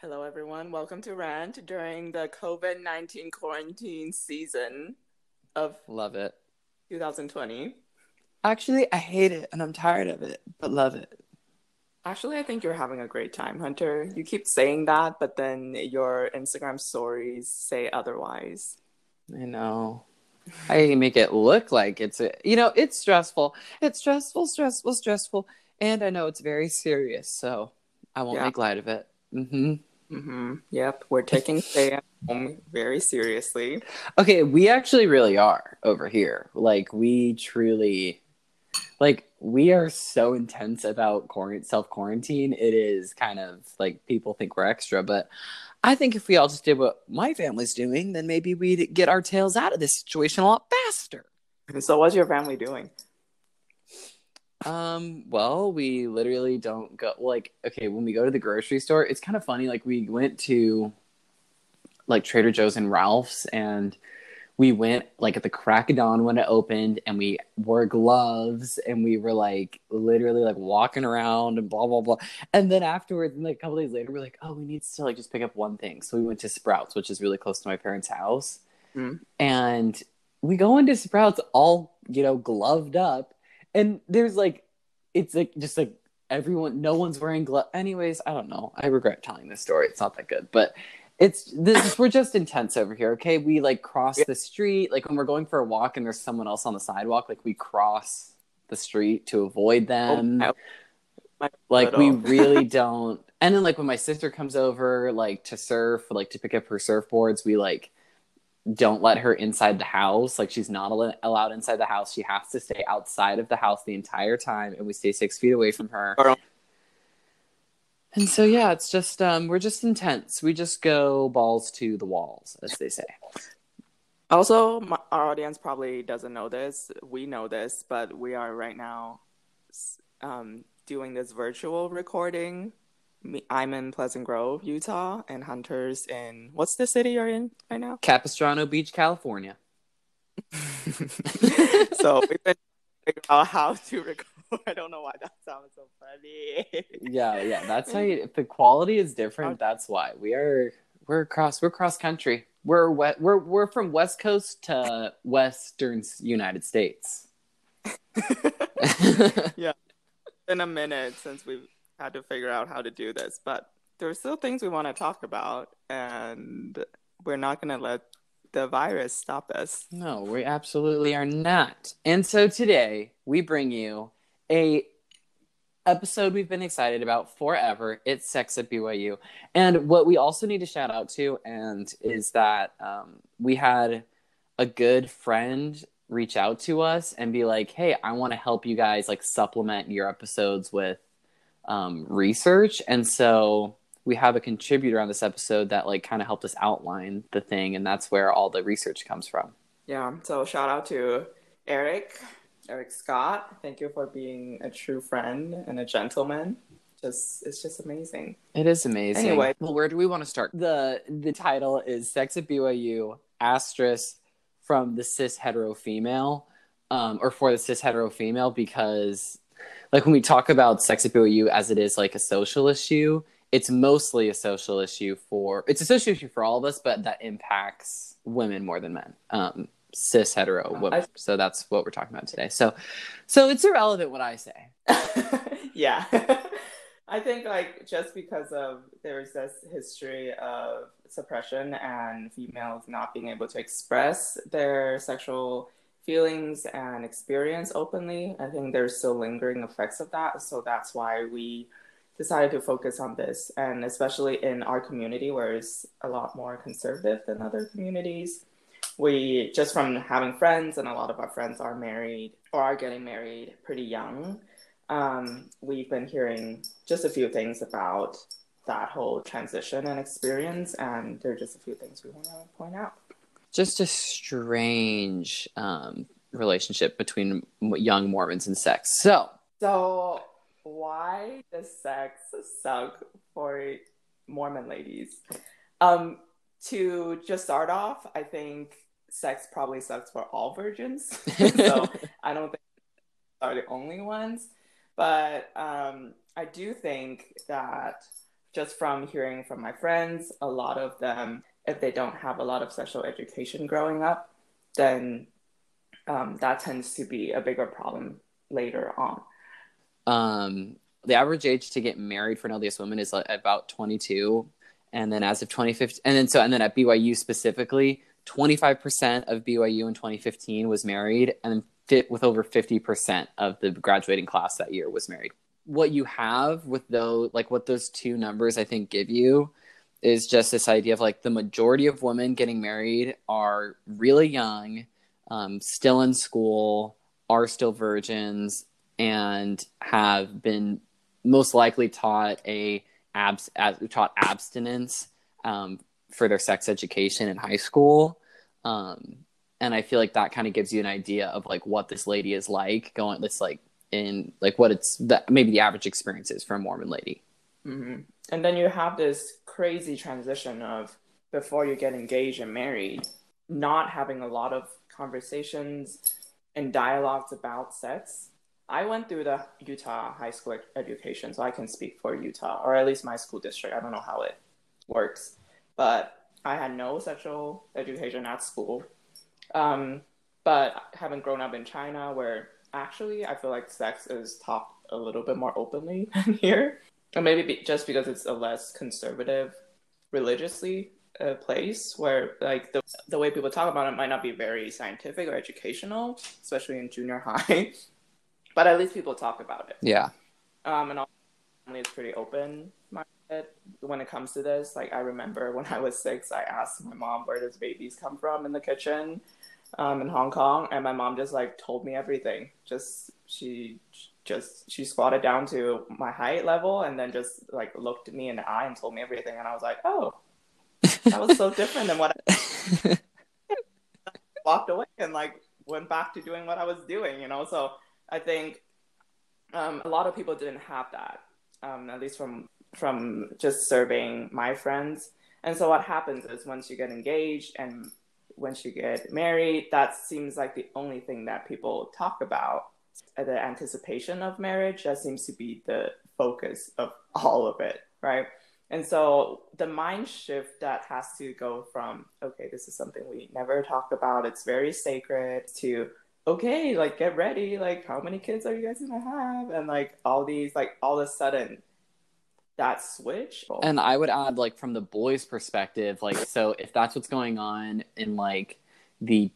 Hello, everyone. Welcome to Rant during the COVID 19 quarantine season of Love it. 2020. Actually, I hate it and I'm tired of it, but love it. Actually, I think you're having a great time, Hunter. You keep saying that, but then your Instagram stories say otherwise. I know. I make it look like it's a, you know, it's stressful. It's stressful, stressful, stressful. And I know it's very serious, so I won't Yeah. make light of it. hmm Mm-hmm. Yep, we're taking stay at home very seriously. Okay, we actually really are over here. Like, we truly, like, we are so intense about self quarantine. It is kind of like people think we're extra, but I think if we all just did what my family's doing, then maybe we'd get our tails out of this situation a lot faster. So, what's your family doing? Um, well, we literally don't go like okay, when we go to the grocery store, it's kind of funny. Like we went to like Trader Joe's and Ralph's and we went like at the crack of dawn when it opened and we wore gloves and we were like literally like walking around and blah blah blah. And then afterwards, and like a couple days later, we're like, oh, we need to like just pick up one thing. So we went to Sprouts, which is really close to my parents' house. Mm. And we go into Sprouts all, you know, gloved up. And there's like it's like just like everyone no one's wearing gloves anyways i don't know. I regret telling this story. It's not that good. But it's this we're just intense over here okay? We like cross the street. Like when we're going for a walk and there's someone else on the sidewalk like we cross the street to avoid them. Oh, like we really don't. And then like when my sister comes over like to surf like to pick up her surfboards we like don't let her inside the house like she's not al- allowed inside the house she has to stay outside of the house the entire time and we stay six feet away from her Girl. and so yeah it's just um we're just intense we just go balls to the walls as they say Also, my, our audience probably doesn't know this. We know this, but we are right now um, doing this virtual recording. Me, I'm in Pleasant Grove, Utah, and Hunter's in what's the city you're in right now? capistrano beach california so we've been figuring out how to record. I don't know why that sounds so funny. yeah yeah that's how you, if the quality is different that's why we are we're across we're cross country we're we, we're we're from west coast to western united states yeah, been a minute since we've had to figure out how to do this, but there are still things we want to talk about, and we're not going to let the virus stop us. no we absolutely are not. And so today we bring you a episode we've been excited about forever. It's sex at byu and what we also need to shout out to and is that um, we had a good friend reach out to us and be like hey i want to help you guys like supplement your episodes with um, research and so we have a contributor on this episode that like kind of helped us outline the thing and that's where all the research comes from Yeah, so shout out to Eric, Eric Scott. Thank you for being a true friend and a gentleman. Just it's just amazing. It is amazing. Anyway. well, where do we want to start? The the title is "Sex at BYU" asterisk from the cis hetero female, um, or for the cis hetero female, because like when we talk about sex at BYU as it is like a social issue, it's mostly a social issue for it's a social issue for all of us, but that impacts women more than men. Um, cis hetero women. I- so that's what we're talking about today. So, so it's irrelevant what I say. yeah. I think like just because of there's this history of suppression and females not being able to express their sexual feelings and experience openly, I think there's still lingering effects of that. So that's why we decided to focus on this and especially in our community where it's a lot more conservative than other communities. We just from having friends and a lot of our friends are married or are getting married pretty young um, we've been hearing just a few things about that whole transition and experience, and there are just a few things we want to point out. Just a strange um, relationship between young Mormons and sex. So, So, why does sex suck for Mormon ladies? Um, to just start off, I think sex probably sucks for all virgins. so, I don't think are the only ones. But um, I do think that just from hearing from my friends, a lot of them, if they don't have a lot of sexual education growing up, then um, that tends to be a bigger problem later on. Um, the average age to get married for an LDS woman is like about 22. And then as of 2015, and then so, and then at BYU specifically, 25% of BYU in 2015 was married, and fit with over 50% of the graduating class that year was married. What you have with those, like what those two numbers I think give you is just this idea of like the majority of women getting married are really young, um, still in school, are still virgins, and have been most likely taught a abs taught abstinence um, for their sex education in high school. Um, and I feel like that kind of gives you an idea of like what this lady is like going this like in like what it's the, maybe the average experience is for a Mormon lady. Mm-hmm. And then you have this crazy transition of before you get engaged and married, not having a lot of conversations and dialogues about sex. I went through the Utah high school education, so I can speak for Utah, or at least my school district. I don't know how it works, but I had no sexual education at school. Um, but having grown up in China, where actually I feel like sex is talked a little bit more openly here, or maybe be, just because it's a less conservative, religiously uh, place where like the, the way people talk about it might not be very scientific or educational, especially in junior high. but at least people talk about it. Yeah. Um, and all family is pretty open minded when it comes to this. Like I remember when I was six, I asked my mom where does babies come from in the kitchen, um, in Hong Kong, and my mom just like told me everything. Just she just she squatted down to my height level and then just like looked at me in the eye and told me everything, and I was like, oh, that was so different than what I walked away and like went back to doing what I was doing, you know. So I think um, a lot of people didn't have that, um, at least from from just serving my friends. And so what happens is once you get engaged and once you get married, that seems like the only thing that people talk about. Uh, the anticipation of marriage that seems to be the focus of all of it, right? And so the mind shift that has to go from, okay, this is something we never talk about, it's very sacred, to, okay, like get ready, like how many kids are you guys gonna have? And like all these, like all of a sudden, that switch. And I would add, like, from the boys' perspective, like, so if that's what's going on in like the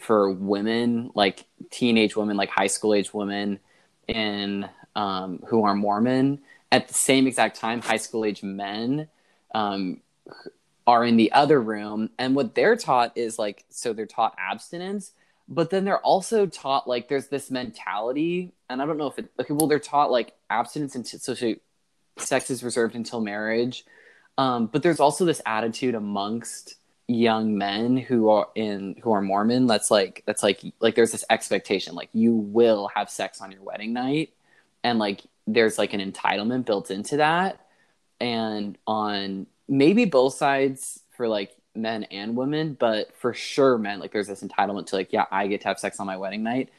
for women, like teenage women, like high school age women, in um, who are Mormon, at the same exact time, high school age men um, are in the other room. And what they're taught is like, so they're taught abstinence, but then they're also taught like there's this mentality. And I don't know if it, okay, well, they're taught like abstinence and so sex is reserved until marriage. Um, but there's also this attitude amongst young men who are in who are Mormon that's like that's like like there's this expectation like you will have sex on your wedding night. And like there's like an entitlement built into that. And on maybe both sides for like men and women but for sure men like there's this entitlement to like yeah i get to have sex on my wedding night.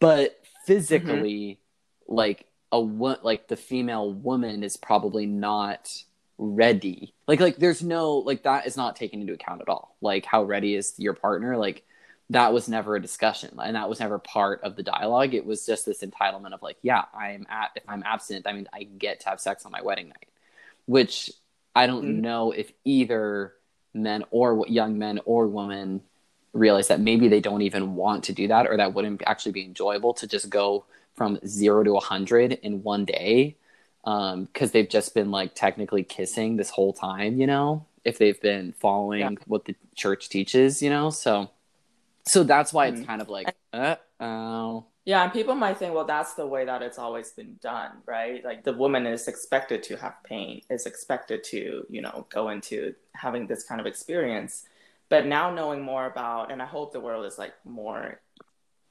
But physically mm-hmm. like a what like the female woman is probably not ready. Like like there's no like that is not taken into account at all. Like how ready is your partner? Like that was never a discussion and that was never part of the dialogue. It was just this entitlement of like yeah i'm at if i'm absent i mean i get to have sex on my wedding night which i don't mm-hmm. know if either men or young men or women realize that maybe they don't even want to do that or that wouldn't actually be enjoyable to just go from zero to 100 in one day because um, they've just been like technically kissing this whole time you know if they've been following yeah. what the church teaches you know so so that's why it's mm-hmm. kind of like, uh oh. Yeah, and people might think, well, that's the way that it's always been done, right? Like the woman is expected to have pain, is expected to, you know, go into having this kind of experience. But now knowing more about, and I hope the world is like more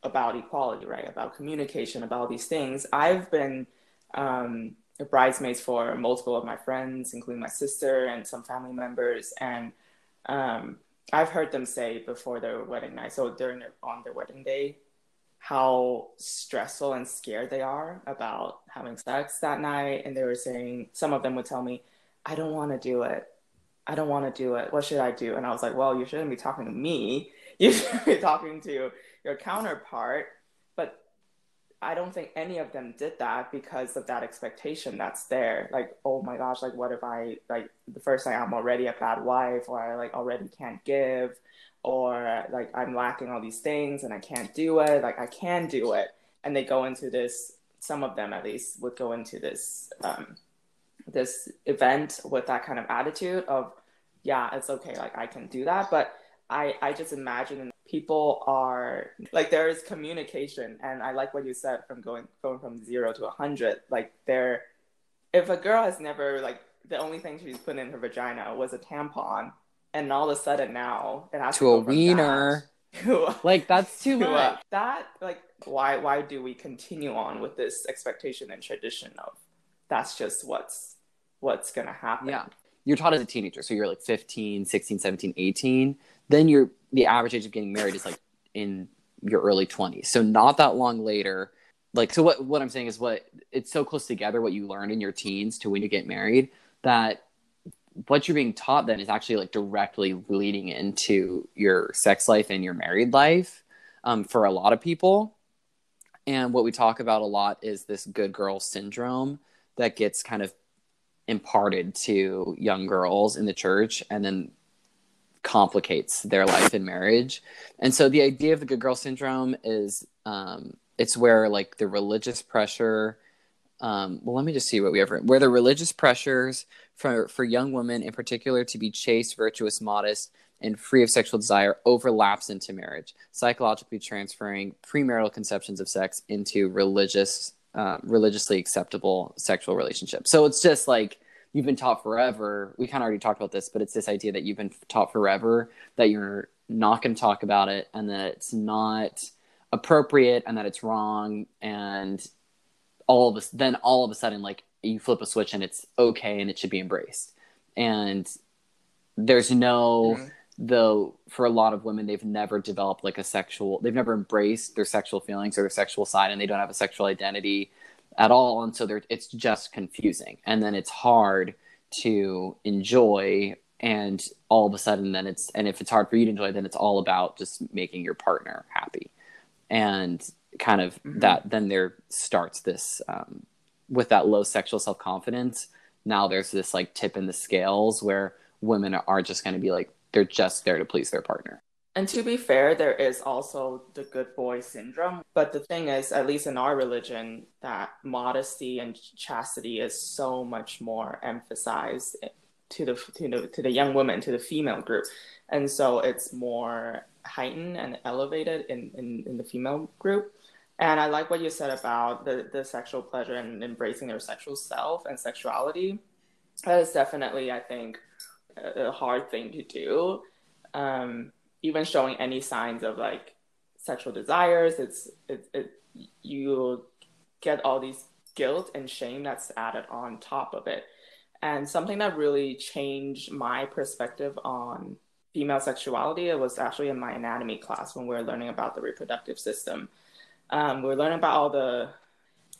about equality, right? About communication, about these things. I've been um, bridesmaids for multiple of my friends, including my sister and some family members, and um, I've heard them say before their wedding night, so during their, on their wedding day, how stressful and scared they are about having sex that night. And they were saying, some of them would tell me, I don't want to do it. I don't want to do it. What should I do? And I was like, well, you shouldn't be talking to me. You should be talking to your counterpart. I don't think any of them did that because of that expectation that's there. Like, oh my gosh, like what if I like the first thing I'm already a bad wife or I like already can't give or like I'm lacking all these things and I can't do it. Like I can do it. And they go into this some of them at least would go into this um, this event with that kind of attitude of yeah it's okay like i can do that but i i just imagine people are like there is communication and i like what you said from going going from zero to a hundred. Like there if a girl has never like the only thing she's put in her vagina was a tampon and all of a sudden now it has to, to a wiener. like that's too to much. A, that like why why do we continue on with this expectation and tradition of that's just what's what's gonna happen? Yeah you're taught as a teenager so you're like 15 16 17 18 then you're the average age of getting married is like in your early 20s so not that long later like so what what i'm saying is what it's so close together what you learn in your teens to when you get married that what you're being taught then is actually like directly leading into your sex life and your married life um, for a lot of people. And what we talk about a lot is this good girl syndrome that gets kind of imparted to young girls in the church and then complicates their life in marriage. And so the idea of the good girl syndrome is um, it's where like the religious pressure. Um, well, let me just see what we have. Where the religious pressures for for young women in particular to be chaste, virtuous, modest, and free of sexual desire overlaps into marriage, psychologically transferring premarital conceptions of sex into religious, uh, religiously acceptable sexual relationships. So it's just like you've been taught forever. We kind of already talked about this, but it's this idea that you've been taught forever that you're not going to talk about it and that it's not appropriate and that it's wrong and all of this then all of a sudden like you flip a switch and it's okay and it should be embraced and there's no mm-hmm though for a lot of women they've never developed like a sexual they've never embraced their sexual feelings or their sexual side and they don't have a sexual identity at all and so they're it's just confusing and then it's hard to enjoy and all of a sudden then it's and if it's hard for you to enjoy then it's all about just making your partner happy and kind of mm-hmm. that then there starts this um, with that low sexual self-confidence now there's this like tip in the scales where women are just going to be like they're just there to please their partner. And to be fair, there is also the good boy syndrome. But the thing is, at least in our religion, that modesty and chastity is so much more emphasized to the to the to the young woman, to the female group, and so it's more heightened and elevated in in, in the female group. And I like what you said about the the sexual pleasure and embracing their sexual self and sexuality. That is definitely, I think, a hard thing to do. Um, even showing any signs of like sexual desires, it's it, it you get all these guilt and shame that's added on top of it. And something that really changed my perspective on female sexuality it was actually in my anatomy class when we were learning about the reproductive system. Um, we are learning about all the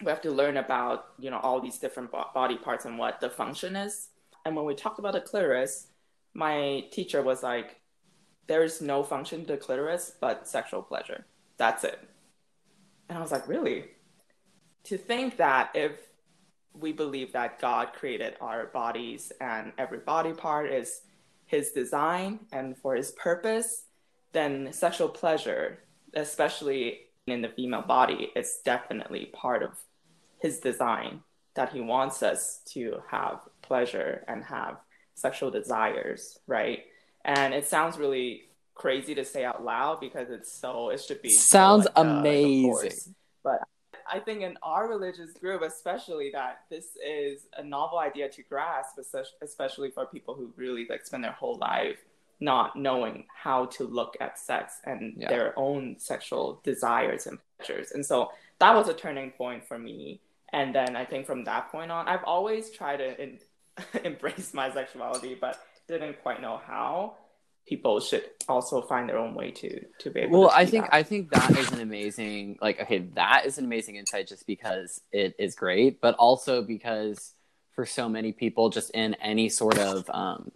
we have to learn about you know all these different body parts and what the function is and when we talked about the clitoris, my teacher was like, there's no function to clitoris but sexual pleasure. That's it. And I was like, really? To think that if we believe that God created our bodies and every body part is his design and for his purpose, then sexual pleasure, especially in the female body, is definitely part of his design that he wants us to have pleasure and have sexual desires, right? And it sounds really crazy to say out loud because it's so it should be sounds so like, amazing. Uh, like but I think in our religious group, especially that this is a novel idea to grasp, especially for people who really like spend their whole life not knowing how to look at sex and yeah. their own sexual desires and pleasures. And so that was a turning point for me. And then I think from that point on, I've always tried to in- embrace my sexuality, but didn't quite know how. People should also find their own way to to be able. Well, I think that. I think that is an amazing like okay that is an amazing insight just because it is great, but also because for so many people just in any sort of um,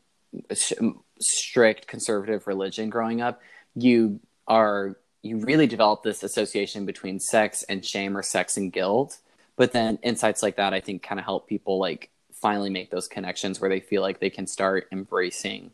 sh- strict conservative religion growing up you are you really develop this association between sex and shame or sex and guilt but then insights like that i think kind of help people like finally make those connections where they feel like they can start embracing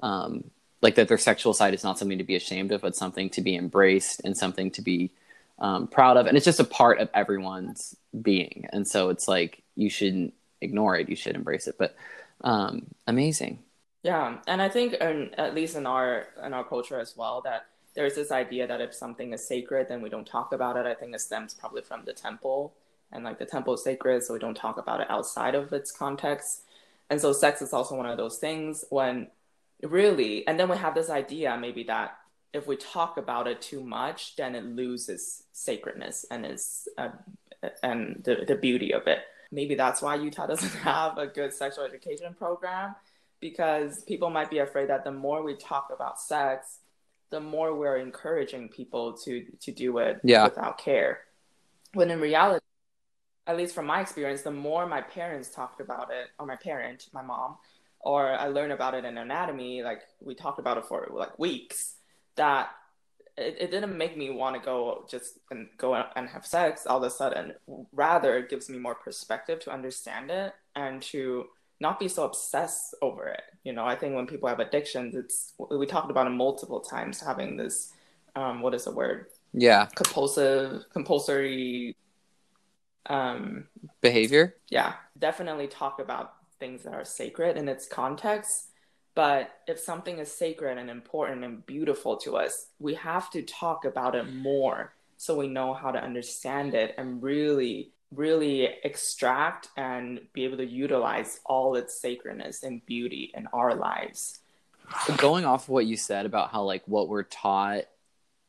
um, like that their sexual side is not something to be ashamed of but something to be embraced and something to be um, proud of. And it's just a part of everyone's being. And so it's like you shouldn't ignore it. You should embrace it. But um, amazing. Yeah. And i think in, at least in our in our culture as well that there's this idea that if something is sacred then we don't talk about it. I think it stems probably from the temple and like the temple is sacred so we don't talk about it outside of its context and so sex is also one of those things when really and then we have this idea maybe that if we talk about it too much, then it loses sacredness and is uh, and the, the beauty of it. Maybe that's why Utah doesn't have a good sexual education program because people might be afraid that the more we talk about sex, the more we're encouraging people to to do it yeah. without care. When in reality, at least from my experience, the more my parents talked about it, or my parent, my mom, or I learned about it in anatomy, like we talked about it for like weeks that it, it didn't make me want to go just and go and have sex all of a sudden. Rather, it gives me more perspective to understand it and to not be so obsessed over it. You know, I think when people have addictions, it's we talked about it multiple times having this um, what is the word? Yeah, compulsive, compulsory um, behavior. Yeah, definitely talk about things that are sacred in its context but if something is sacred and important and beautiful to us, we have to talk about it more so we know how to understand it and really, really extract and be able to utilize all its sacredness and beauty in our lives. Going off of what you said about how, like, what we're taught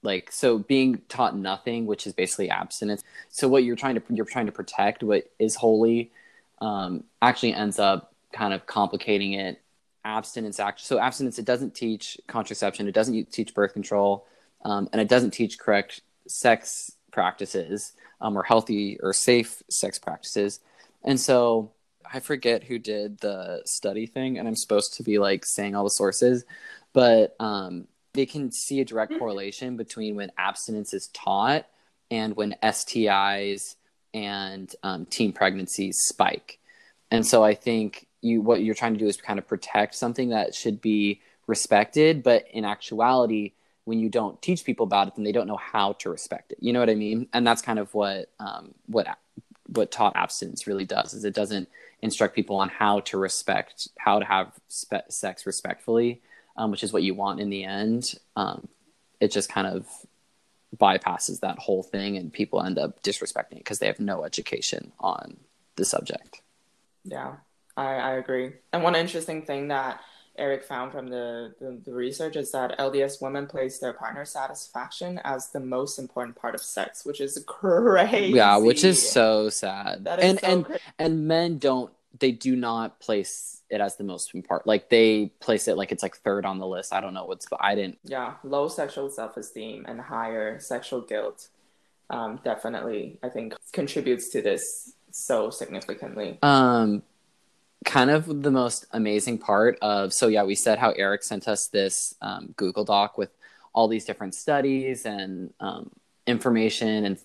like so being taught nothing which is basically abstinence. So what you're trying to you're trying to protect what is holy um, actually ends up kind of complicating it. Abstinence act so abstinence it doesn't teach contraception it doesn't teach birth control um, and it doesn't teach correct sex practices um, or healthy or safe sex practices. And so i forget who did the study thing and i'm supposed to be like saying all the sources but um, they can see a direct mm-hmm. correlation between when abstinence is taught and when stis and um, teen pregnancies spike. And so i think you what you're trying to do is kind of protect something that should be respected but in actuality when you don't teach people about it then they don't know how to respect it. You know what i mean? And that's kind of what um, what what taught abstinence really does is it doesn't instruct people on how to respect how to have spe- sex respectfully um, which is what you want in the end um, it just kind of bypasses that whole thing and people end up disrespecting it because they have no education on the subject yeah I, I agree. And one interesting thing that Eric found from the, the, the, research is that LDS women place their partner satisfaction as the most important part of sex, which is crazy. Yeah, which is so sad. That is and so and crazy. and men don't they do not place it as the most important. Like they place it like it's like third on the list. I don't know what's but I didn't. Yeah, low sexual self esteem and higher sexual guilt, um, definitely I think contributes to this so significantly. Um, kind of the most amazing part of so yeah we said how eric sent us this um, google doc with all these different studies and um, information and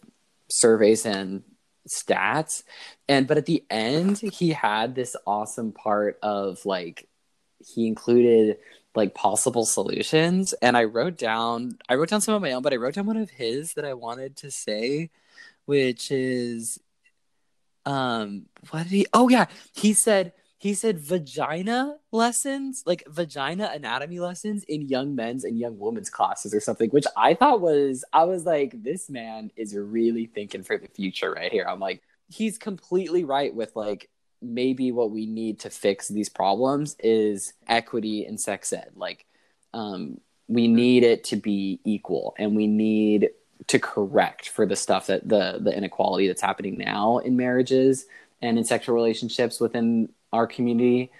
surveys and stats. And but at the end he had this awesome part of like he included like possible solutions. And i wrote down i wrote down some of my own but i wrote down one of his that i wanted to say which is um what did he oh yeah. He said he said vagina lessons, like vagina anatomy lessons in young men's and young women's classes or something, which I thought was, I was like, this man is really thinking for the future right here. I'm like, he's completely right with like, maybe what we need to fix these problems is equity in sex ed. Like, um, we need it to be equal and we need to correct for the stuff that the the inequality that's happening now in marriages and in sexual relationships within our community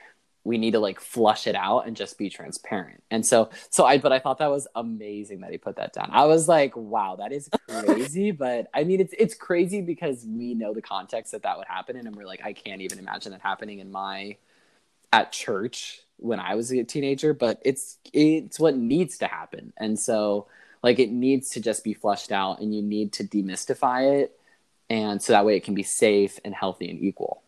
we need to like flush it out and just be transparent. And so so I but I thought that was amazing that he put that down. I was like, wow, that is crazy, but I mean it's it's crazy because we know the context that that would happen and we're like I can't even imagine that happening in my at church when I was a teenager, but it's it's what needs to happen. And so like it needs to just be flushed out and you need to demystify it and so that way it can be safe and healthy and equal.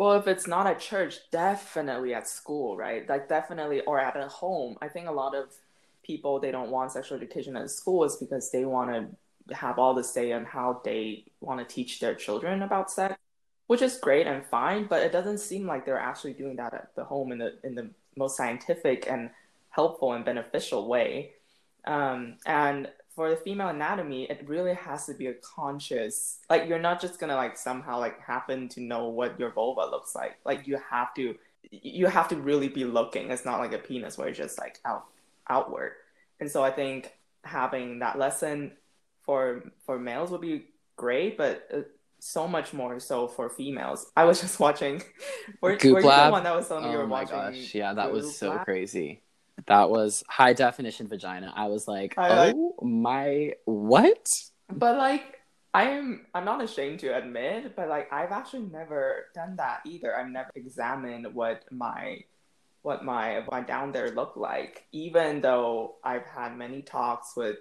Well, if it's not at church, definitely at school, right? Like definitely or at a home. I think a lot of people they don't want sexual education at school is because they want to have all the say on how they want to teach their children about sex, which is great and fine, but it doesn't seem like they're actually doing that at the home in the in the most scientific and helpful and beneficial way. Um, and for the female anatomy, it really has to be a conscious, like you're not just gonna like somehow like happen to know what your vulva looks like. Like you have to, you have to really be looking. It's not like a penis where it's just like out outward. And so I think having that lesson for for males would be great, but uh, so much more so for females. I was just watching. Were, Goop were you the one that was telling me oh you were watching? Oh my gosh! Yeah, that was so Lab? crazy. That was high definition vagina. I was like, I, oh I, my what? But like I'm I'm not ashamed to admit, but like I've actually never done that either. I've never examined what my what my my down there looked like, even though I've had many talks with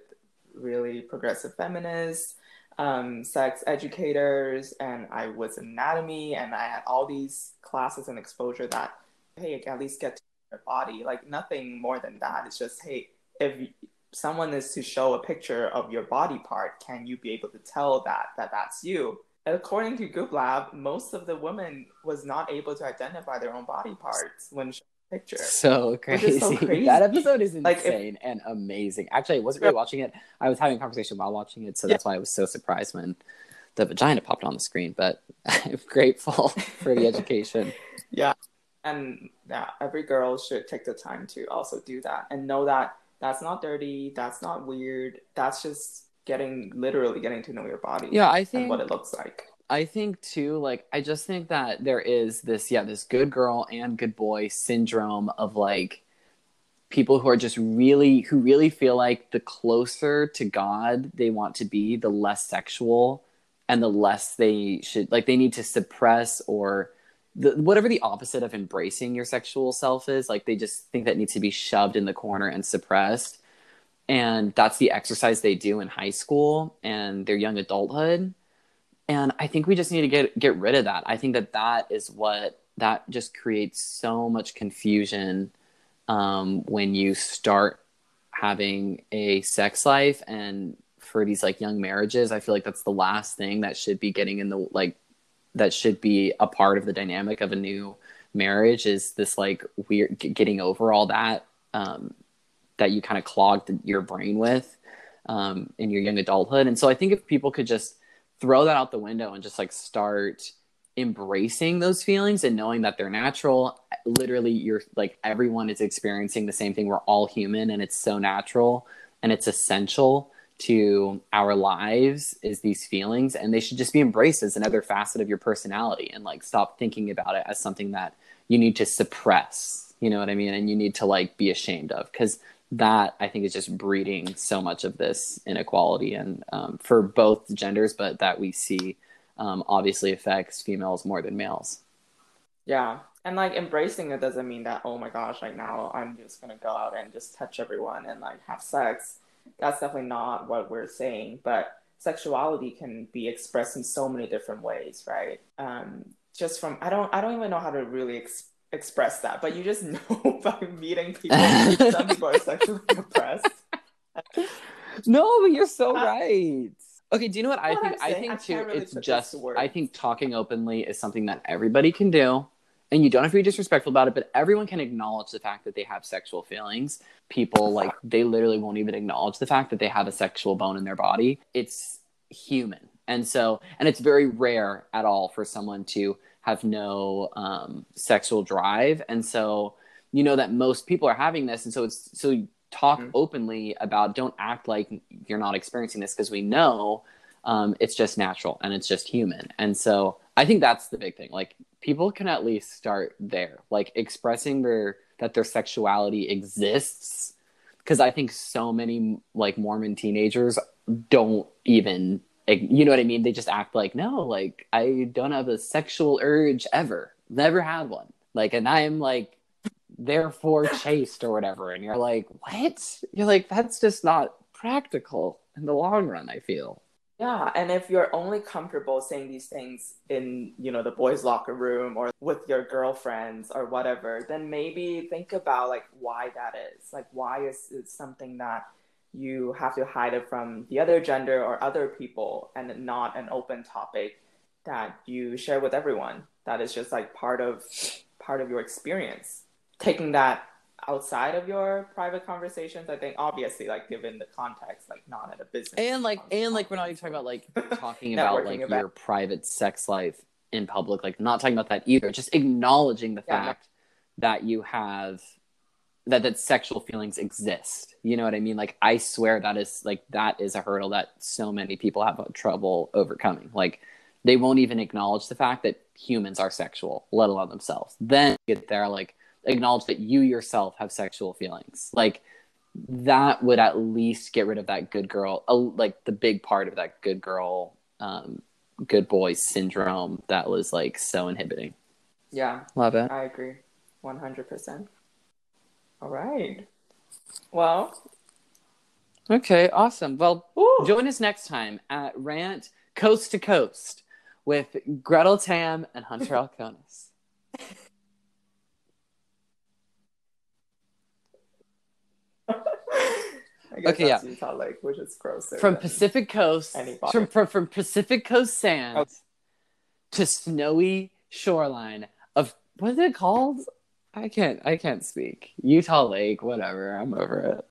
really progressive feminists, um, sex educators, and I was anatomy, and I had all these classes and exposure that hey, at least get to your body. Like nothing more than that. It's just hey, if someone is to show a picture of your body part, can you be able to tell that that that's you? According to Goop Lab, most of the women was not able to identify their own body parts when showing a picture. So crazy. So crazy. that episode is insane like if, and amazing. Actually, I wasn't really watching it. I was having a conversation while watching it, so that's why I was so surprised when the vagina popped on the screen. But I'm grateful for the education. yeah and yeah, every girl should take the time to also do that and know that that's not dirty, that's not weird, that's just getting literally getting to know your body. Yeah, I think what it looks like. I think too, like I just think that there is this, yeah, this good girl and good boy syndrome of like people who are just really who really feel like the closer to God they want to be, the less sexual and the less they should like they need to suppress or the, whatever the opposite of embracing your sexual self is like they just think that needs to be shoved in the corner and suppressed. And that's the exercise they do in high school and their young adulthood. And i think we just need to get get rid of that. I think that that is what that just creates so much confusion um, when you start having a sex life. And for these like young marriages i feel like that's the last thing that should be getting in the like that should be a part of the dynamic of a new marriage is this like weird getting over all that um, that you kind of clogged your brain with um, in your young adulthood. And so I think if people could just throw that out the window and just like start embracing those feelings and knowing that they're natural, literally you're like everyone is experiencing the same thing. We're all human and it's so natural and it's essential to our lives is these feelings and they should just be embraced as another facet of your personality and like stop thinking about it as something that you need to suppress you know what i mean and you need to like be ashamed of because that i think is just breeding so much of this inequality and um, for both genders but that we see um, obviously affects females more than males. Yeah and like embracing it doesn't mean that oh my gosh like now i'm just gonna go out and just touch everyone and like have sex that's definitely not what we're saying. But sexuality can be expressed in so many different ways, right? Um, just from I don't I don't even know how to really ex- express that, but you just know by meeting people. some people are sexually oppressed. no, but you're so uh, right. Okay, do you know what I think? I think I too. Really it's just. I think talking openly is something that everybody can do and you don't have to be disrespectful about it, but everyone can acknowledge the fact that they have sexual feelings. People like they literally won't even acknowledge the fact that they have a sexual bone in their body. It's human. And so, and it's very rare at all for someone to have no um, sexual drive. And so, you know that most people are having this. And so it's, so talk mm-hmm. openly about, don't act like you're not experiencing this because we know um, it's just natural and it's just human. And so I think that's the big thing. Like people can at least start there, like expressing their that their sexuality exists. Because I think so many like Mormon teenagers don't even, you know what I mean? They just act like, no, like I don't have a sexual urge ever, never had one. Like, and I'm like, therefore chaste or whatever. And you're like, what? You're like, that's just not practical in the long run, I feel. Yeah, and if you're only comfortable saying these things in, you know, the boys' locker room or with your girlfriends or whatever, then maybe think about like why that is. Like why is it something that you have to hide it from the other gender or other people and not an open topic that you share with everyone. That is just like part of part of your experience. Taking that outside of your private conversations i think obviously like given the context like not at a business and like and like we're not even talking about like talking about like about. your private sex life in public like not talking about that either just acknowledging the yeah. fact that you have that that sexual feelings exist you know what i mean like i swear that is like that is a hurdle that so many people have trouble overcoming like they won't even acknowledge the fact that humans are sexual let alone themselves then get there like acknowledge that you yourself have sexual feelings. Like that would at least get rid of that good girl uh, like the big part of that good girl um, good boy syndrome that was like so inhibiting. Yeah. Love it. I agree. 100% all right. Well. Okay awesome. Well Ooh. join us next time at rant coast to coast with gretel tam and hunter alconis okay, yeah. Utah Lake, which is gross. From Pacific Coast, from, from, from Pacific Coast sands oh. to snowy shoreline of what is it called? I can't I can't speak. Utah Lake, whatever. I'm over it.